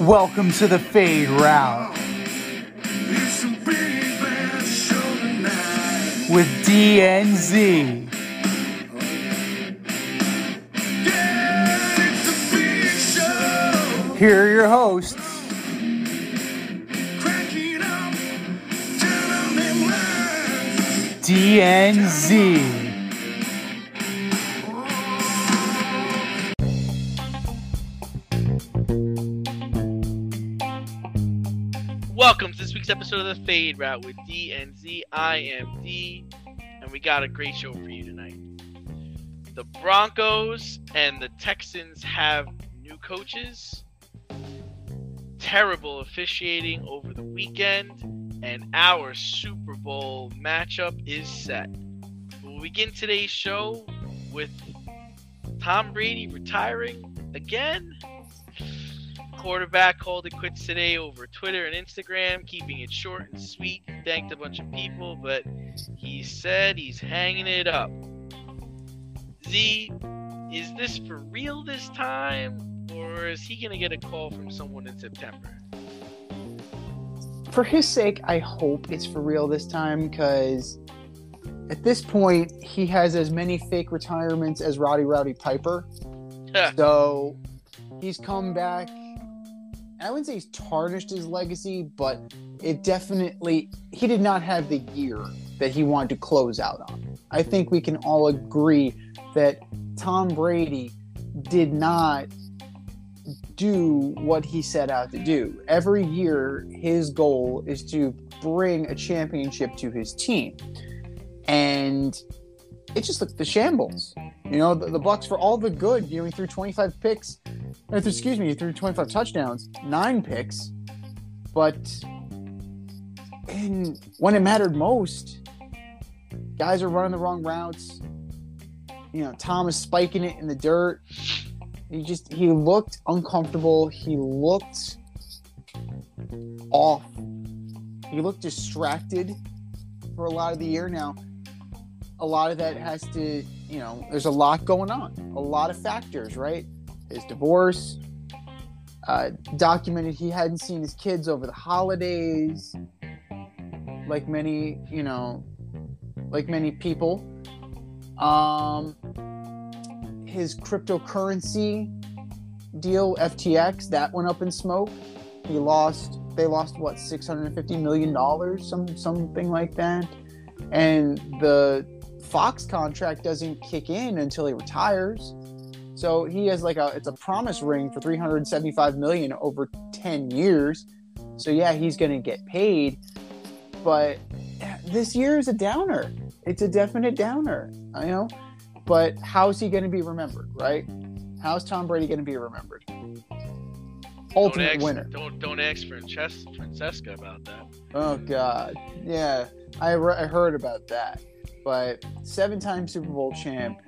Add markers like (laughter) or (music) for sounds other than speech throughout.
Welcome to the Fade Route It's a big show tonight. with DNZ. Yeah, it's a big show. Here are your hosts, Cracking up, telling them lies. DNZ. Episode of the Fade Route with D and Z. I am D, and we got a great show for you tonight. The Broncos and the Texans have new coaches. Terrible officiating over the weekend, and our Super Bowl matchup is set. We'll begin today's show with Tom Brady retiring again quarterback called it quits today over Twitter and Instagram, keeping it short and sweet. Thanked a bunch of people, but he said he's hanging it up. Z, is this for real this time, or is he going to get a call from someone in September? For his sake, I hope it's for real this time because at this point, he has as many fake retirements as Roddy Rowdy Piper. So he's come back. I wouldn't say he's tarnished his legacy, but it definitely he did not have the year that he wanted to close out on. I think we can all agree that Tom Brady did not do what he set out to do. Every year his goal is to bring a championship to his team. And it just looked the shambles. You know, the, the Bucks for all the good, you know, he threw 25 picks or, excuse me, he threw 25 touchdowns, nine picks, but in, when it mattered most, guys are running the wrong routes. You know, Tom is spiking it in the dirt. He just he looked uncomfortable. He looked off. He looked distracted for a lot of the year now. A lot of that has to, you know, there's a lot going on, a lot of factors, right? his divorce. Uh, documented he hadn't seen his kids over the holidays, like many, you know, like many people. Um, his cryptocurrency deal, FTX, that went up in smoke. He lost. They lost what, six hundred and fifty million dollars, some something like that. And the Fox contract doesn't kick in until he retires. So he has like a it's a promise ring for 375 million over 10 years. So yeah, he's going to get paid, but this year is a downer. It's a definite downer, I know. But how's he going to be remembered, right? How's Tom Brady going to be remembered? Ultimate don't ask, winner. Don't don't ask Frances- Francesa about that. Oh God, yeah, I, re- I heard about that. But seven-time Super Bowl champ,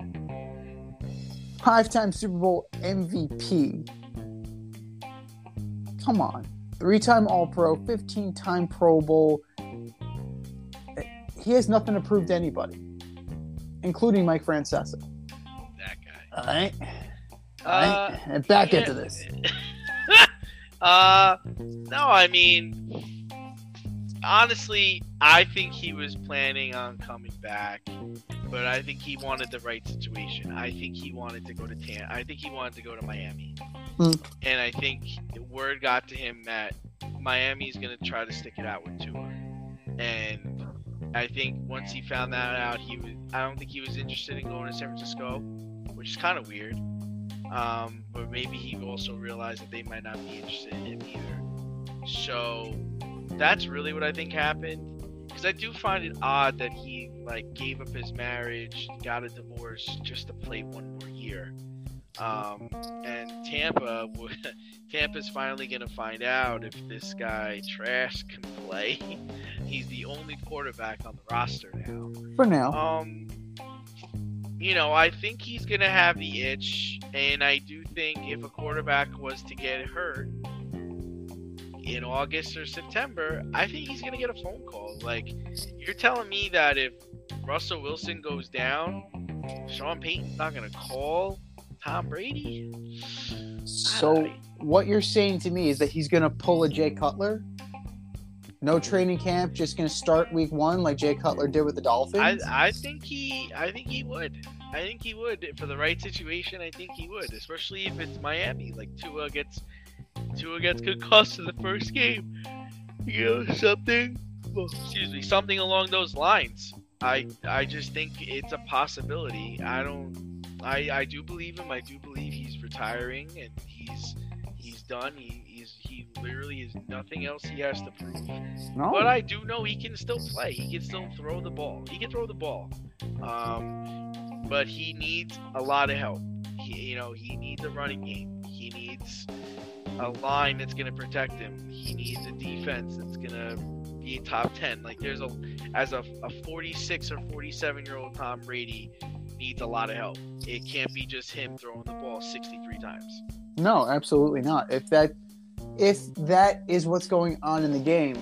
five-time Super Bowl MVP. Come on, three-time All-Pro, fifteen-time Pro Bowl. He has nothing to prove to anybody, including Mike Francesa. That guy. All right, all Uh, right, and back yeah. into this. (laughs) uh, no, I mean, honestly, I think he was planning on coming back, but I think he wanted the right situation. I think he wanted to go to Tan. I think he wanted to go to Miami, Hmm. and I think the word got to him that Miami's gonna try to stick it out with Tua, and I think once he found that out, he was. I don't think he was interested in going to San Francisco, which is kind of weird. Um, but maybe he also realized that they might not be interested in him either. So that's really what I think happened. Because I do find it odd that he like gave up his marriage, got a divorce just to play one more year. Um, and Tampa, (laughs) Tampa's finally going to find out if this guy Trask can play. (laughs) He's the only quarterback on the roster now. For now. Um, you know, I think he's gonna have the itch, and I do think if a quarterback was to get hurt in August or September, I think he's gonna get a phone call. Like, you're telling me that if Russell Wilson goes down, Sean Payton's not gonna call Tom Brady? So what you're saying to me is that he's going to pull a Jay Cutler? No training camp, just going to start week one like Jay Cutler did with the I, Dolphins? I think he I think he would. I think he would for the right situation. I think he would, especially if it's Miami. Like Tua gets Tua gets concussed in the first game. You know something? well, Excuse me, something along those lines. I I just think it's a possibility. I don't. I I do believe him. I do believe he's retiring and he's he's done. He he's he literally is nothing else he has to prove. no. But I do know he can still play. He can still throw the ball. He can throw the ball. Um, but he needs a lot of help. He, you know, he needs a running game. He needs a line that's going to protect him. He needs a defense that's going to be top 10. Like there's a as a, a 46 or 47 year old Tom Brady needs a lot of help. It can't be just him throwing the ball 63 times. No, absolutely not. If that if that is what's going on in the game,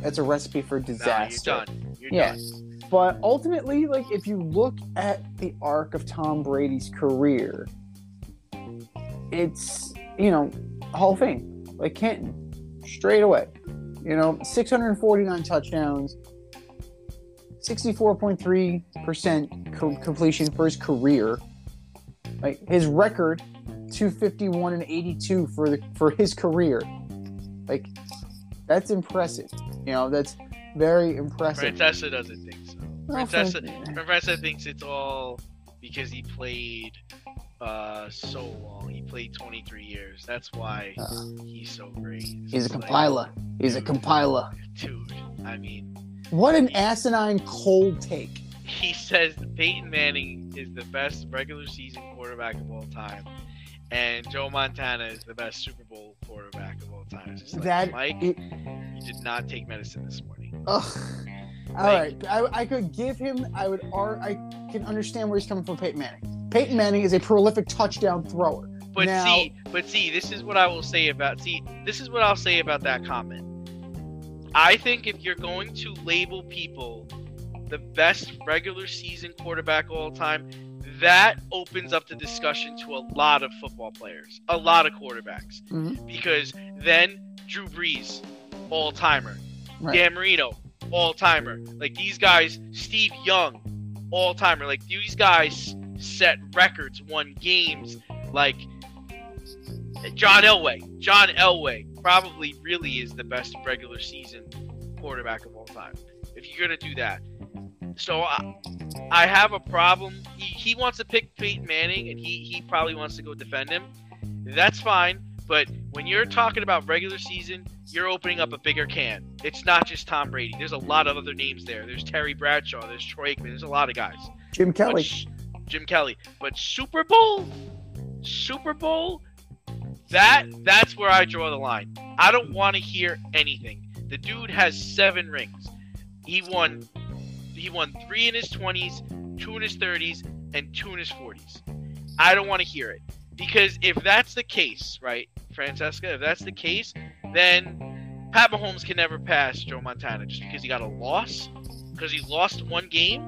that's a recipe for Nah, disaster. you're done. You're Yeah. done. But ultimately, like if you look at the arc of Tom Brady's career, it's you know Hall of Fame, like Canton, straight away. You know, 649 touchdowns, 64.3 percent completion for his career. Like his record, 251 and 82 for the for his career. Like that's impressive. You know, that's very impressive. Francesa doesn't think so. Well, Francesa, thinks it's all because he played uh, so long. He played 23 years. That's why Uh, he's so great. It's He's a just like, compiler. He's a compiler. dude. I mean, What an asinine cold take. he says Peyton Manning is the best regular season quarterback of all time, and Joe Montana is the best Super Bowl quarterback of all time. It's like, That Mike, it- you did not take medicine this morning. Ugh. All right, I, I could give him. I would. I can understand where he's coming from. Peyton Manning. Peyton Manning is a prolific touchdown thrower. But Now- see, but see, this is what I will say about see, this is what I'll say about that comment. I think if you're going to label people the best regular season quarterback of all time, that opens up the discussion to a lot of football players, a lot of quarterbacks. Mhm. Because then Drew Brees, all timer. Right. Dan Marino, all timer. Like these guys, Steve Young, all timer. Like these guys set records, won games. Like John Elway. John Elway probably really is the best regular season quarterback of all time. If you're gonna do that, so I, I have a problem. He, he wants to pick Peyton Manning, and he he probably wants to go defend him. That's fine. But when you're talking about regular season, you're opening up a bigger can. It's not just Tom Brady. There's a lot of other names there. There's Terry Bradshaw. There's Troy Aikman. There's a lot of guys. Jim Kelly. Jim Kelly. But Super Bowl, Super Bowl, that that's where I draw the line. I don't want to hear anything. The dude has seven rings. He won. He won three in his twenties, two in his thirties, and two in his forties. I don't want to hear it because if that's the case, right, Francesa? If that's the case, then Pat Mahomes can never pass Joe Montana just because he got a loss because he lost one game.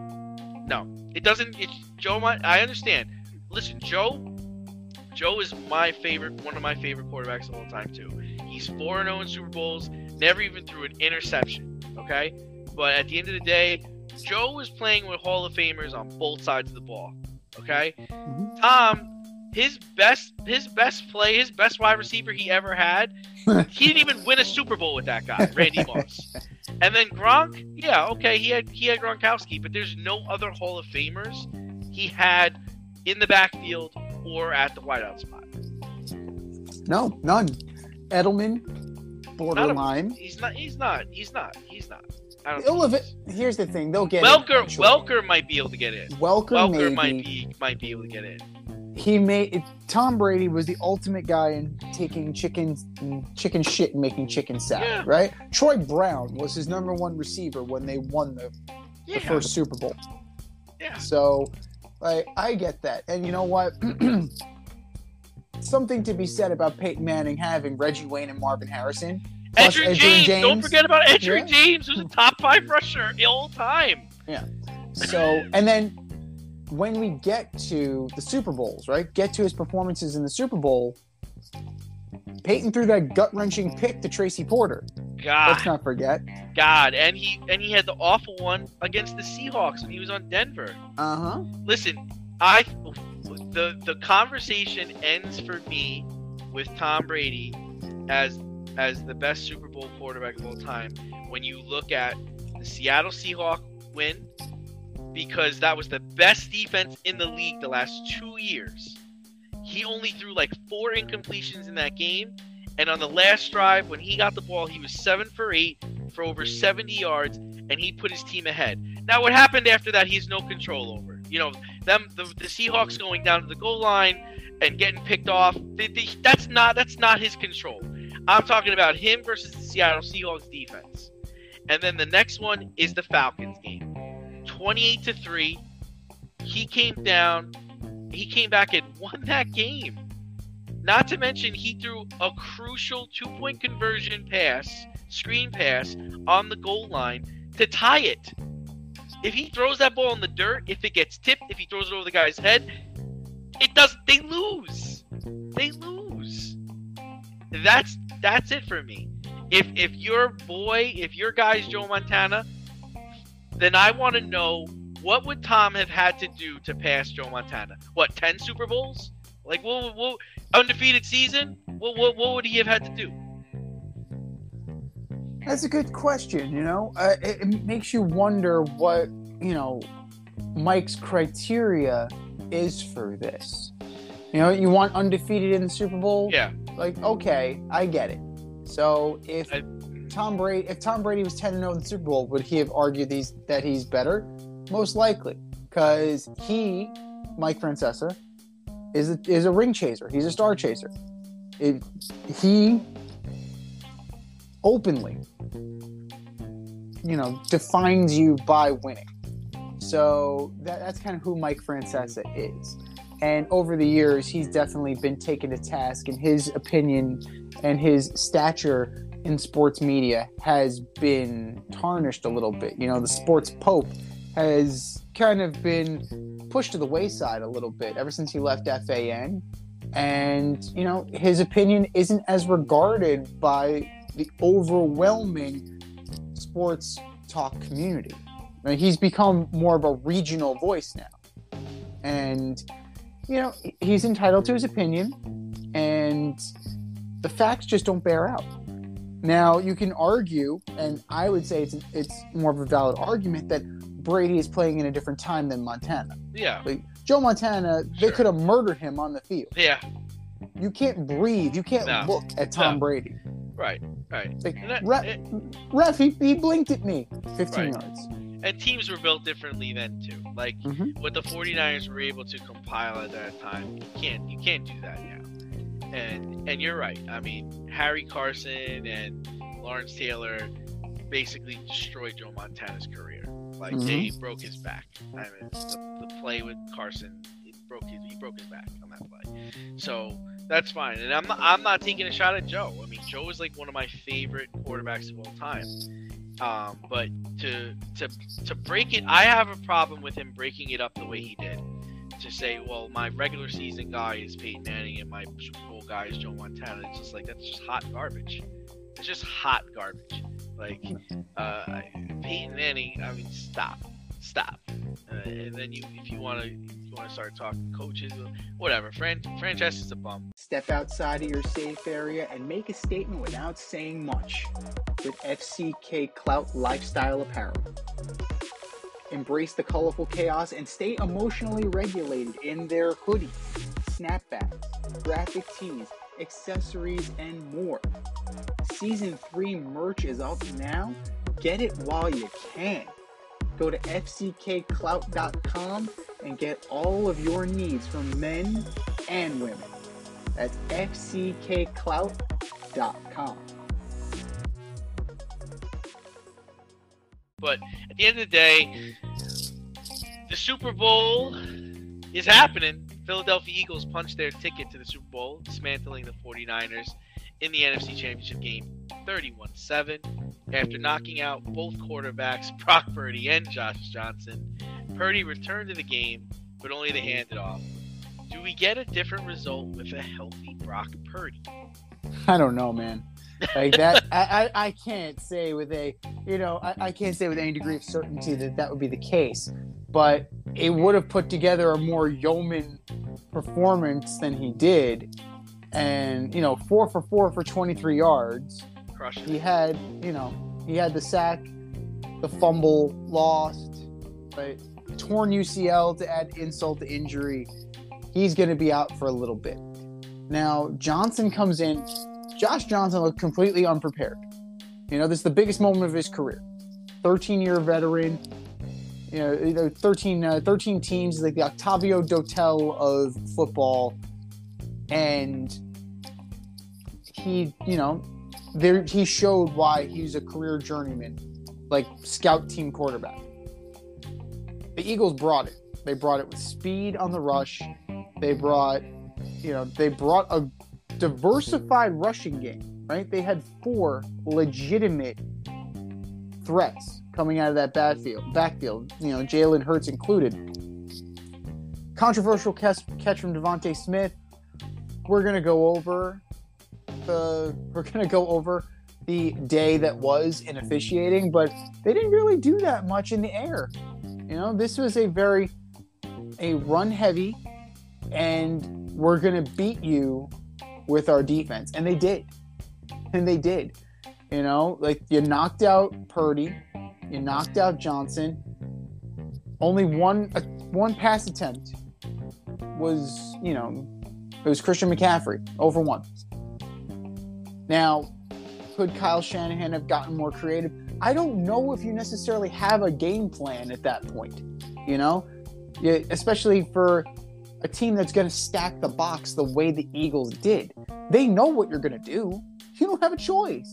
No, it doesn't. It's Joe. Mon- I understand. Listen, Joe. Joe is my favorite, one of my favorite quarterbacks of all time too. He's four and zero in Super Bowls. Never even threw an interception. Okay, but at the end of the day, Joe was playing with Hall of Famers on both sides of the ball. Okay, Mhm. Tom, his best, his best play, his best wide receiver he ever had. he didn't even win a Super Bowl with that guy, Randy Moss. And then Gronk, yeah, okay, he had he had Gronkowski, but there's no other Hall of Famers he had in the backfield or at the wideout spot. No, none. Edelman, Not a- borderline. he's not. He's not. He's not. He's not. I don't. They'll think live he it. is. Here's the thing. They'll get Welker. Welker might be able to get in. Welker, Welker might be might be able to get in. He made Tom Brady was the ultimate guy in taking chicken chicken shit and making chicken salad, Yeah. right? Troy Brown was his number one receiver when they won the, Yeah. the first Super Bowl. yeah. So, like, I get that, and you know what? (clears throat) Something to be said about Peyton Manning having Reggie Wayne and Marvin Harrison. plus Edgerrin James. Don't forget about Edgerrin Yeah. James, who's a top five rusher all time. Yeah. So, and then when we get to the Super Bowls, right? Get to his performances in the Super Bowl. Peyton threw that gut wrenching pick to Tracy Porter. God, Let's not forget. God, and he and he had the awful one against the Seahawks when he was on Denver. Uh huh. Listen, I the the conversation ends for me with Tom Brady as as the best Super Bowl quarterback of all time when you look at the Seattle Seahawks win because that was the best defense in the league the last 2 years. He only threw like 4 incompletions in that game and on the last drive when he got the ball he was 7 for 8 for over 70 yards and he put his team ahead. Now what happened after that he has no control over. You know, them the, the Seahawks going down to the goal line and getting picked off. They, they, that's not that's not his control. I'm talking about him versus the Seattle Seahawks defense. And then the next one is the Falcons game. 28 to 3. He came down, he came back and won that game. Not to mention he threw a crucial two-point conversion pass, screen pass on the goal line to tie it. If he throws that ball in the dirt, if it gets tipped, if he throws it over the guy's head, it does they lose. They lose. That's that's it for me. If if your boy, if your guy's Joe Montana, then I want to know what would Tom have had to do to pass Joe Montana? What, 10 Super Bowls? Like what, what undefeated season? What, what what would he have had to do? That's a good question. You know, uh, it, it makes you wonder what you know Mike's criteria is for this. You know, you want undefeated in the Super Bowl. Yeah. Like, okay, I get it. So if I- Tom Brady, if Tom Brady was ten and zero in the Super Bowl, would he have argued these that he's better? Most likely, because he, Mike Francesa, is a, is a ring chaser. He's a star chaser. It, he openly, you know, defines you by winning. So that, that's kind of who Mike Francesa is. And over the years, he's definitely been taken to task, and his opinion and his stature in sports media has been tarnished a little bit. You know, the sports pope has kind of been pushed to the wayside a little bit ever since he left FAN. And, you know, his opinion isn't as regarded by the overwhelming sports talk community. I mean, he's become more of a regional voice now. And, you know, he's entitled to his opinion, and the facts just don't bear out. Now, you can argue, and I would say it's, it's more of a valid argument, that Brady is playing in a different time than Montana. Yeah. Like, Joe Montana, they could have murdered him on the field. Yeah. You can't breathe. You can't No. look at Tom No. Brady. Right. Right. Like, that- Re- it- ref, he, he blinked at me. 15 Right. yards. and teams were built differently then too. Like Mhm. what the 49ers were able to compile at that time, you can't you can't do that. And and you're right. I mean, Harry Carson and Lawrence Taylor basically destroyed Joe Montana's career. Like they broke his back. I mean, the, the play with Carson, it broke his he broke his back on that play. So that's fine. And I'm not, I'm not taking a shot at Joe. I mean, Joe is like one of my favorite quarterbacks of all time. Um, but to to to break it, I have a problem with him breaking it up the way he did. To say, well, my regular season guy is Peyton Manning and my Super Bowl guy is Joe Montana. It's just like that's just hot garbage. It's just hot garbage. Like uh, Peyton Manning. I mean, stop, stop. Uh, and then you, if you want to, you want to start talking coaches, whatever. Fran Francesa's is a bum. Step outside of your safe area and make a statement without saying much with FCK Clout Lifestyle Apparel. Embrace the colorful chaos and stay emotionally regulated in their hoodies, snapbacks, graphic tees, accessories, and more. Season 3 merch is up now. Get it while you can. Go to fckclout.com and get all of your needs from men and women. That's fckclout.com. But the end of the day, the Super Bowl is happening. Philadelphia Eagles punched their ticket to the Super Bowl, dismantling the 49ers in the NFC Championship game 31 7 after knocking out both quarterbacks, (laughs) Brock Purdy and Josh Johnson. Purdy returned to the game, but only to hand it off. Do we get a different result with a healthy Brock Purdy? I don't know, man. Like that, I, I, I can't say with a, you know, I, I can't say with any degree of certainty that that would be the case. But it would have put together a more yeoman performance than he did, and you know, four for four for 23 yards. Crushing. He had, you know, he had the sack, the fumble lost, but torn UCL to add insult to injury. He's going to be out for a little bit. Now Johnson comes in. Josh Johnson looked completely unprepared. You know, this is the biggest moment of his career. 13 year veteran. You know, you know, 13, uh, 13 teams, like the Octavio Dotel of football. And he, you know, there he showed why he's a career journeyman, like scout team quarterback. The Eagles brought it. They brought it with speed on the rush. They brought, you know, they brought a diversified rushing game, right? They had four legitimate threats coming out of that backfield. Backfield, you know, Jalen Hurts included. Controversial catch, catch from DeVonta Smith. We're gonna go over the. (laughs) We're gonna go over the day that was in officiating, but they didn't really do that much in the air. You know, this was a very a run heavy, and we're gonna beat you with our defense, and they did, and they did. You know, like you knocked out Purdy, you knocked out Johnson. Only one uh, one pass attempt was, you know, it was Christian McCaffrey over one. Now, could Kyle Shanahan have gotten more creative? I don't know if you necessarily have a game plan at that point. You know, especially for a team that's going to stack the box the way the Eagles did. They know what you're going to do. You don't have a choice.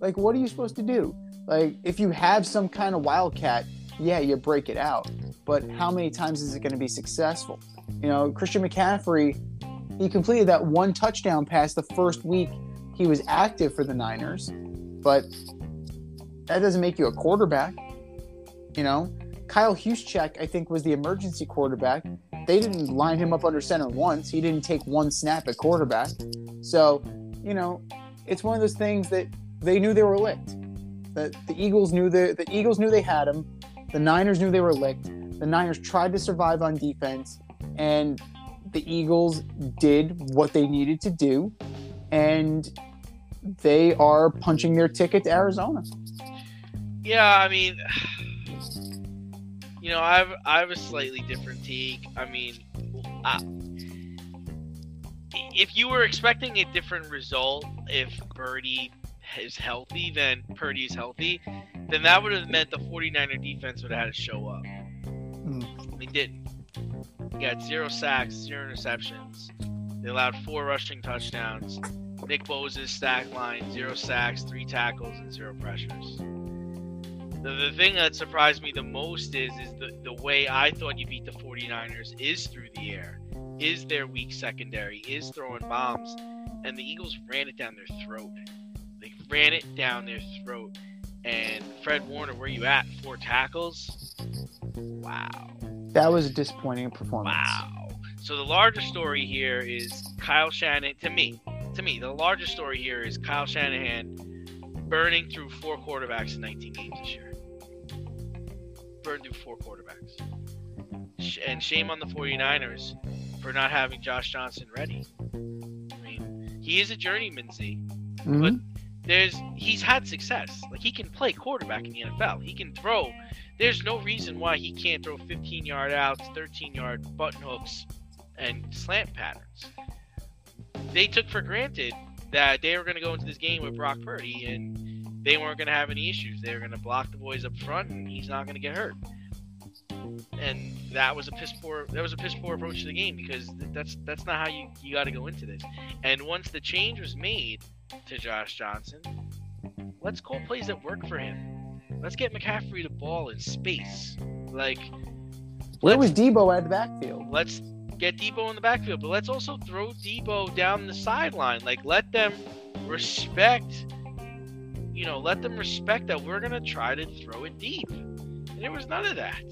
Like, what are you supposed to do? Like, if you have some kind of wildcat, yeah, you break it out. But how many times is it going to be successful? You know, Christian McCaffrey, he completed that one touchdown pass the first week he was active for the Niners, but that doesn't make you a quarterback. You know, Kyle Juszczyk, I think, was the emergency quarterback. They didn't line him up under center once. He didn't take one snap at quarterback. So, you know, it's one of those things that they knew they were licked. The, the Eagles knew the the Eagles knew they had him. The Niners knew they were licked. The Niners tried to survive on defense, and the Eagles did what they needed to do, and they are punching their ticket to Arizona. Yeah, I mean, you know, I've I have a slightly different take. I mean, I, if you were expecting a different result, if Birdie is healthy, then Purdy is healthy, then that would have meant the 49er defense would have had to show up. Hmm. They didn't. They got zero sacks, zero interceptions. They allowed four rushing touchdowns. Nick Bosa's stack line, zero sacks, three tackles, and zero pressures. The, the thing that surprised me the most is is the, the way I thought you beat the 49ers is through the air, is their weak secondary, is throwing bombs, and the Eagles ran it down their throat. They ran it down their throat. And Fred Warner, where you at? Four tackles? Wow. That was a disappointing performance. Wow. So the larger story here is Kyle Shanahan. To me, to me, the larger story here is Kyle Shanahan burning through four quarterbacks in 19 games this year. Burned through four quarterbacks. Sh- And shame on the 49ers for not having Josh Johnson ready. I mean, he is a journeyman, Z. Mhm. There's he's had success. Like he can play quarterback in the NFL. He can throw. There's no reason why he can't throw 15 yard outs, 13 yard button hooks, and slant patterns. They took for granted that they were going to go into this game with Brock Purdy and they weren't going to have any issues. They were going to block the boys up front and he's not going to get hurt. and that was a piss poor that was a piss poor approach to the game because that's that's not how you you got to go into this. And once the change was made to Josh Johnson, let's call plays that work for him. Let's get McCaffrey the ball in space. Like Where was Deebo at the backfield? let's get Deebo in the backfield, but let's also throw Deebo down the sideline. Like let them respect, you know, let them respect that we're gonna try to throw it deep. And there was none of that.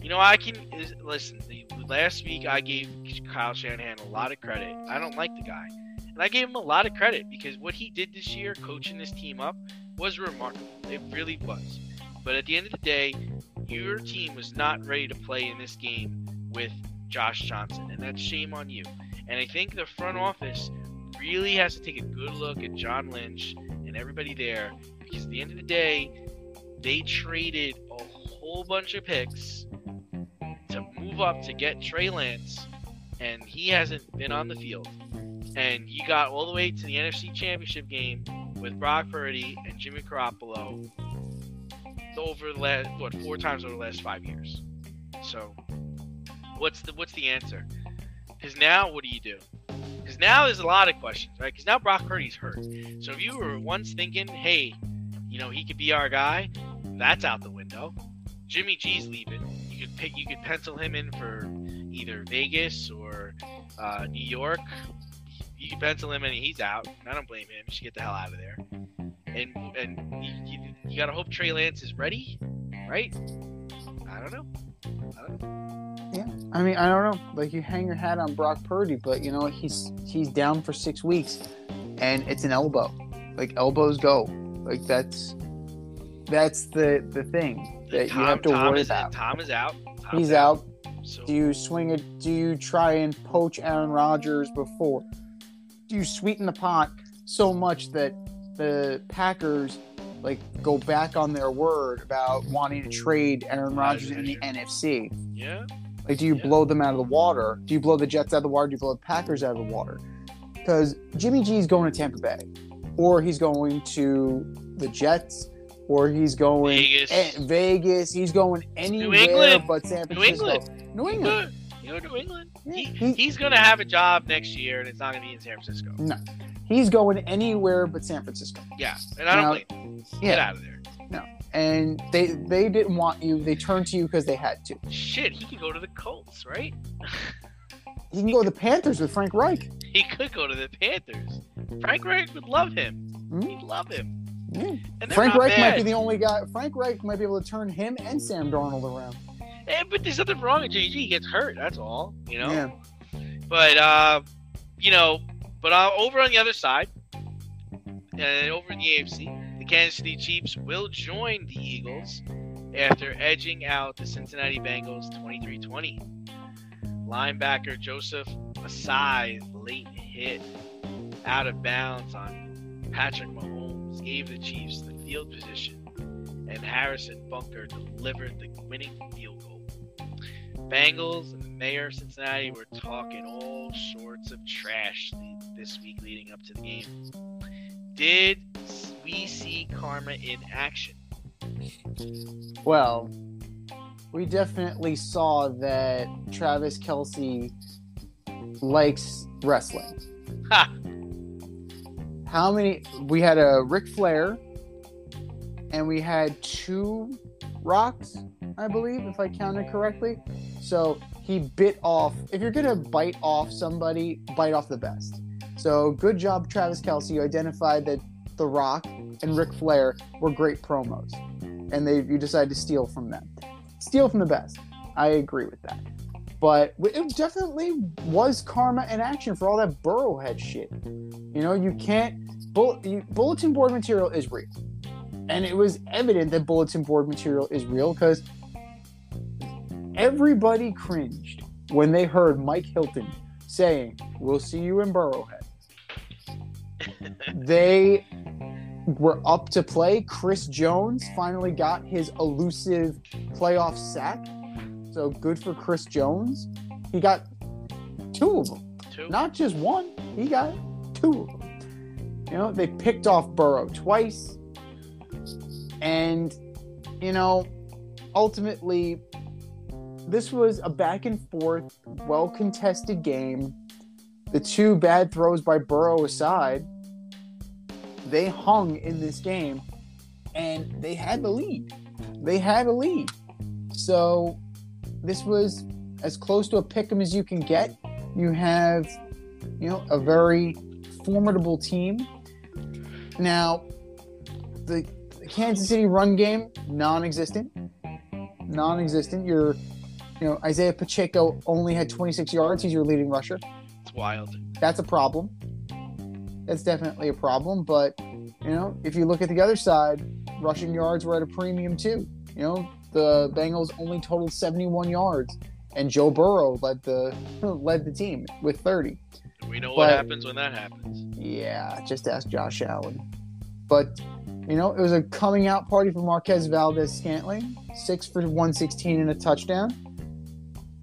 You know, I can listen. Last week I gave Kyle Shanahan a lot of credit. I don't like the guy, and I gave him a lot of credit because what he did this year, coaching this team up, was remarkable. It really was. But at the end of the day, your team was not ready to play in this game with Josh Johnson, and that's shame on you. And I think the front office really has to take a good look at John Lynch and everybody there because at the end of the day, they traded a whole bunch of picks to move up to get Trey Lance, and he hasn't been on the field. And you got all the way to the NFC Championship game with Brock Purdy and Jimmy Garoppolo over the last what four times over the last five years. So, what's the what's the answer? Because now, what do you do? Because now there's a lot of questions, right? Because now Brock Purdy's hurt. So if you were once thinking, hey, you know he could be our guy, that's out the window. Jimmy G's leaving. You could pick. You could pencil him in for either Vegas or uh, New York. You can pencil him in, and he's out. I don't blame him. He should get the hell out of there. And and you, you, you gotta hope Trey Lance is ready, right? I don't know. I don't know. I mean, I don't know. Like you hang your hat on Brock Purdy, but you know what? He's he's down for six weeks, and it's an elbow. Like elbows go. Like that's that's the the thing that you have to Tom worry is, about. Tom is out. Tom's He's out. So Do you swing it? Do you try and poach Aaron Rodgers before? Do you sweeten the pot so much that the Packers like go back on their word about wanting to trade Aaron Rodgers in the NFC? yeah, Like, do you Yeah. blow them out of the water? Do you blow the Jets out of the water? Do you blow the Packers out of the water? Because Jimmy G is going to Tampa Bay, or he's going to the Jets, or he's going Vegas. Vegas. He's going anywhere England. but San Francisco. New. England. New England. you go to New England. Yeah, He, he- he's gonna have a job next year, and it's not gonna be in San Francisco. No, he's going anywhere but San Francisco. Yeah, and I don't Now- blame him. Get Yeah, out of there. And they they didn't want you. They turned to you because they had to. Shit, he could go to the Colts, right? He can go to the Panthers with Frank Reich. (laughs) He could go to the Panthers. Frank Reich would love him. Hmm? He'd love him. Yeah. And they're Frank Reich bad. might be the only guy. Frank Reich might be able to turn him and Sam Darnold around. Eh, but there's nothing wrong with JG. He gets hurt. That's all. You know. Yeah. But uh, you know, but uh, over on the other side, uh, over in the AFC, Kansas City Chiefs will join the Eagles after edging out the Cincinnati Bengals 23-20. Linebacker Joseph Ossai's late hit out of bounds on Patrick Mahomes gave the Chiefs the field position, and Harrison Butker delivered the winning field goal. Bengals and mayor of Cincinnati were talking all sorts of trash this week leading up to the game. Did we see karma in action? Well, we definitely saw that Travis Kelce likes wrestling. Ha! How many? We had a Ric Flair, and we had two rocks, I believe, if I counted correctly. So he bit off. If you're gonna bite off somebody, bite off the best. So good job, Travis Kelce. You identified that The Rock and Ric Flair were great promos, and they you decided to steal from them. Steal from the best. I agree with that. But it definitely was karma in action for all that Burrowhead shit. You know, you can't. Bull, you, bulletin board material is real, and it was evident that bulletin board material is real because everybody cringed when they heard Mike Hilton saying, "We'll see you in Burrowhead." (laughs) they were up to play. Chris Jones finally got his elusive playoff sack. So good for Chris Jones. He got two of them, Two. not just one. He got two of them. You know, they picked off Burrow twice. And, you know, ultimately, this was a back and forth, well contested game. The two bad throws by Burrow aside, they hung in this game and they had the lead. They had a lead. So this was as close to a pick 'em as you can get. You have, you know, a very formidable team. Now, the Kansas City run game, non-existent. Non-existent. You're, you know, Isaiah Pacheco only had 26 yards. He's your leading rusher. It's wild. That's a problem. That's definitely a problem. But you know, if you look at the other side, rushing yards were at a premium too. You know, the Bengals only totaled 71 yards, and Joe Burrow led the (laughs) led the team with 30. We know what happens when that happens. Yeah, just ask Josh Allen. But you know, it was a coming out party for Marquez Valdes-Scantling, six for 116 and a touchdown.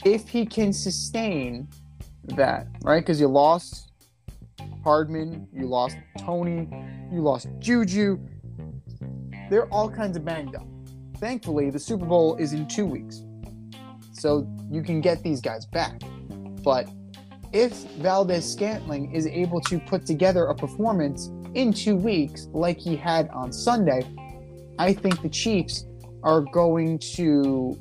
If he can sustain that, right? Because you lost Hardman, you lost Toney, you lost Juju. They're all kinds of banged up. Thankfully, the Super Bowl is in two weeks. So you can get these guys back. But if Valdes-Scantling is able to put together a performance in two weeks like he had on Sunday, I think the Chiefs are going to,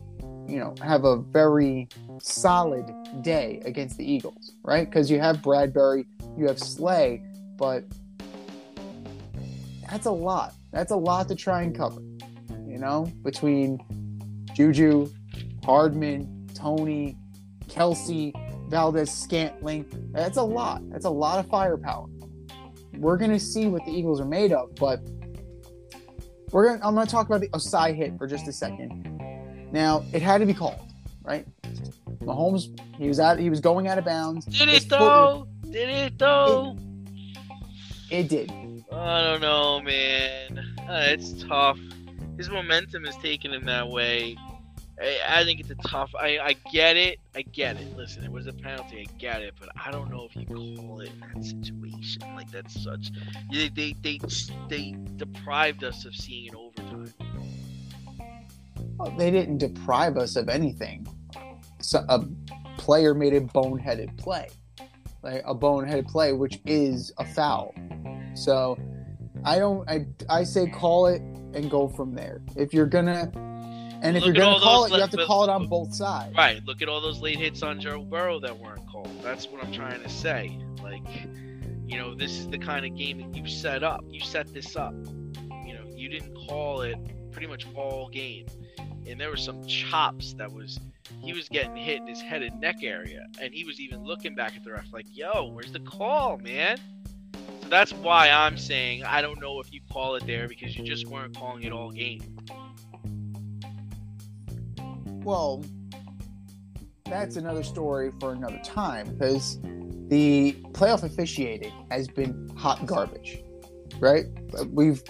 you know, have a very solid day against the Eagles, right? Because you have Bradberry, you have Slay, but that's a lot. That's a lot to try and cover, you know, between Juju, Hardman, Toney, Kelce, Valdez Scantling. That's a lot. That's a lot of firepower. We're gonna see what the Eagles are made of, but we're gonna. I'm gonna talk about the Ossai hit for just a second. Now, it had to be called, right? Mahomes, he was out. He was going out of bounds. Did it though? Did it though? It did. I don't know, man. Uh, it's tough. His momentum is taking him that way. I, I think it's a tough. I, I get it. I get it. Listen, it was a penalty. I get it, but I don't know if you call it in that situation. Like that's such. They they they, they deprived us of seeing an overtime. Well, they didn't deprive us of anything. So a player made a boneheaded play, like a boneheaded play, which is a foul. So I don't. I I say call it and go from there. If you're gonna, and if Look you're gonna call it, you have to call it on both sides. Right. Look at all those late hits on Joe Burrow that weren't called. That's what I'm trying to say. Like, you know, this is the kind of game that you set up. You set this up. You know, you didn't call it pretty much all game. And there were some chops that was he was getting hit in his head and neck area. And he was even looking back at the ref like, yo, where's the call, man? So that's why I'm saying I don't know if you call it there because you just weren't calling it all game. Well, that's another story for another time because the playoff officiating has been hot garbage, right? We've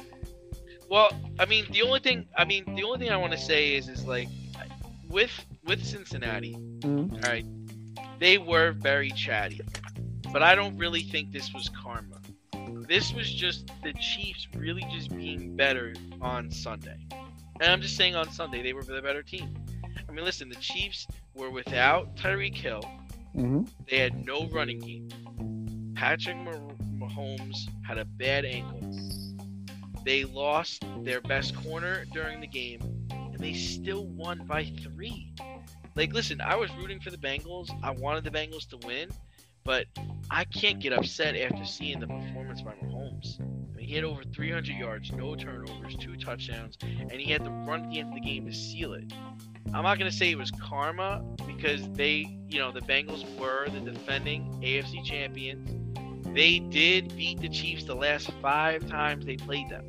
Well, I mean, the only thing I mean, the only thing I want to say is, is like, with with Cincinnati, Mhm. all right, they were very chatty, but I don't really think this was karma. This was just the Chiefs really just being better on Sunday, and I'm just saying on Sunday they were the better team. I mean, listen, the Chiefs were without Tyreek Hill. Mhm. They had no running game. Patrick Mah- Mahomes had a bad ankle. They lost their best corner during the game, and they still won by three. Like, listen, I was rooting for the Bengals. I wanted the Bengals to win, but I can't get upset after seeing the performance by Mahomes. I mean, he had over 300 yards, no turnovers, two touchdowns, and he had to run at the end of the game to seal it. I'm not going to say it was karma because they, you know, the Bengals were the defending AFC champions. They did beat the Chiefs the last five times they played them.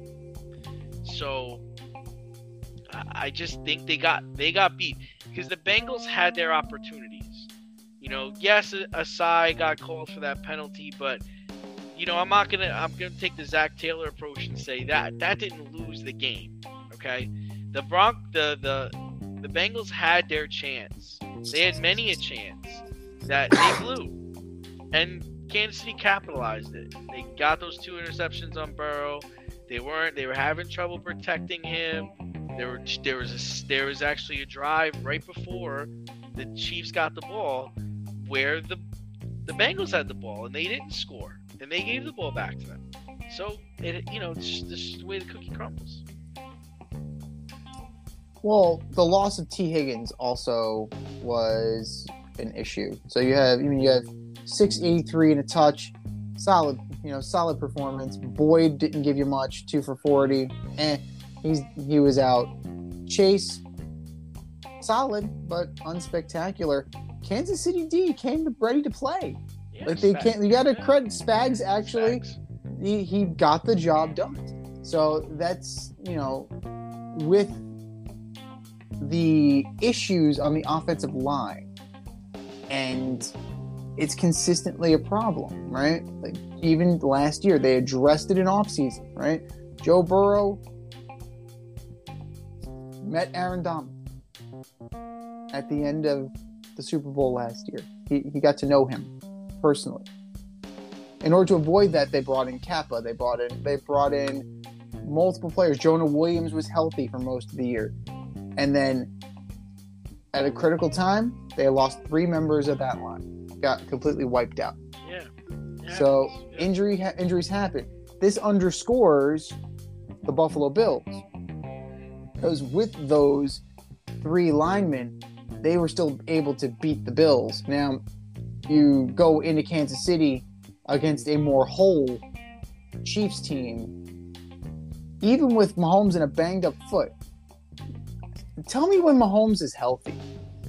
So I just think they got they got beat because the Bengals had their opportunities. You know, yes, Ossai got called for that penalty, but you know, I'm not gonna I'm gonna take the Zac Taylor approach and say that that didn't lose the game. Okay, the Bronc the the the Bengals had their chance. They had many a chance that they blew, and Kansas City capitalized it. They got those two interceptions on Burrow. They weren't. They were having trouble protecting him. There there was a, there was actually a drive right before the Chiefs got the ball where the the Bengals had the ball and they didn't score and they gave the ball back to them. So it you know it's it's the way the cookie crumbles. Well, the loss of Tee Higgins also was an issue. So you have, mean, you have 683 and a touch, solid, you know, solid performance. Boyd didn't give you much, two for 40, and he's he was out. Chase, solid but unspectacular. Kansas City D came to, ready to play. Yeah, Like they Spags. can't. You got to credit Spags actually Spags. he, he got the job done. So that's, you know, with the issues on the offensive line, and it's consistently a problem, right? Like even last year, they addressed it in offseason, right? Joe Burrow met Aaron Donald at the end of the Super Bowl last year. He, he got to know him personally in order to avoid that, they brought in Cappa. They brought in they brought in multiple players. Jonah Williams was healthy for most of the year, and then at a critical time, they lost three members of that line. Got completely wiped out. Yeah. It So. Yeah. injury ha- injuries happen. This underscores the Buffalo Bills because with those three linemen, they were still able to beat the Bills. Now you go into Kansas City against a more whole Chiefs team, even with Mahomes and a banged up foot. Tell me when Mahomes is healthy.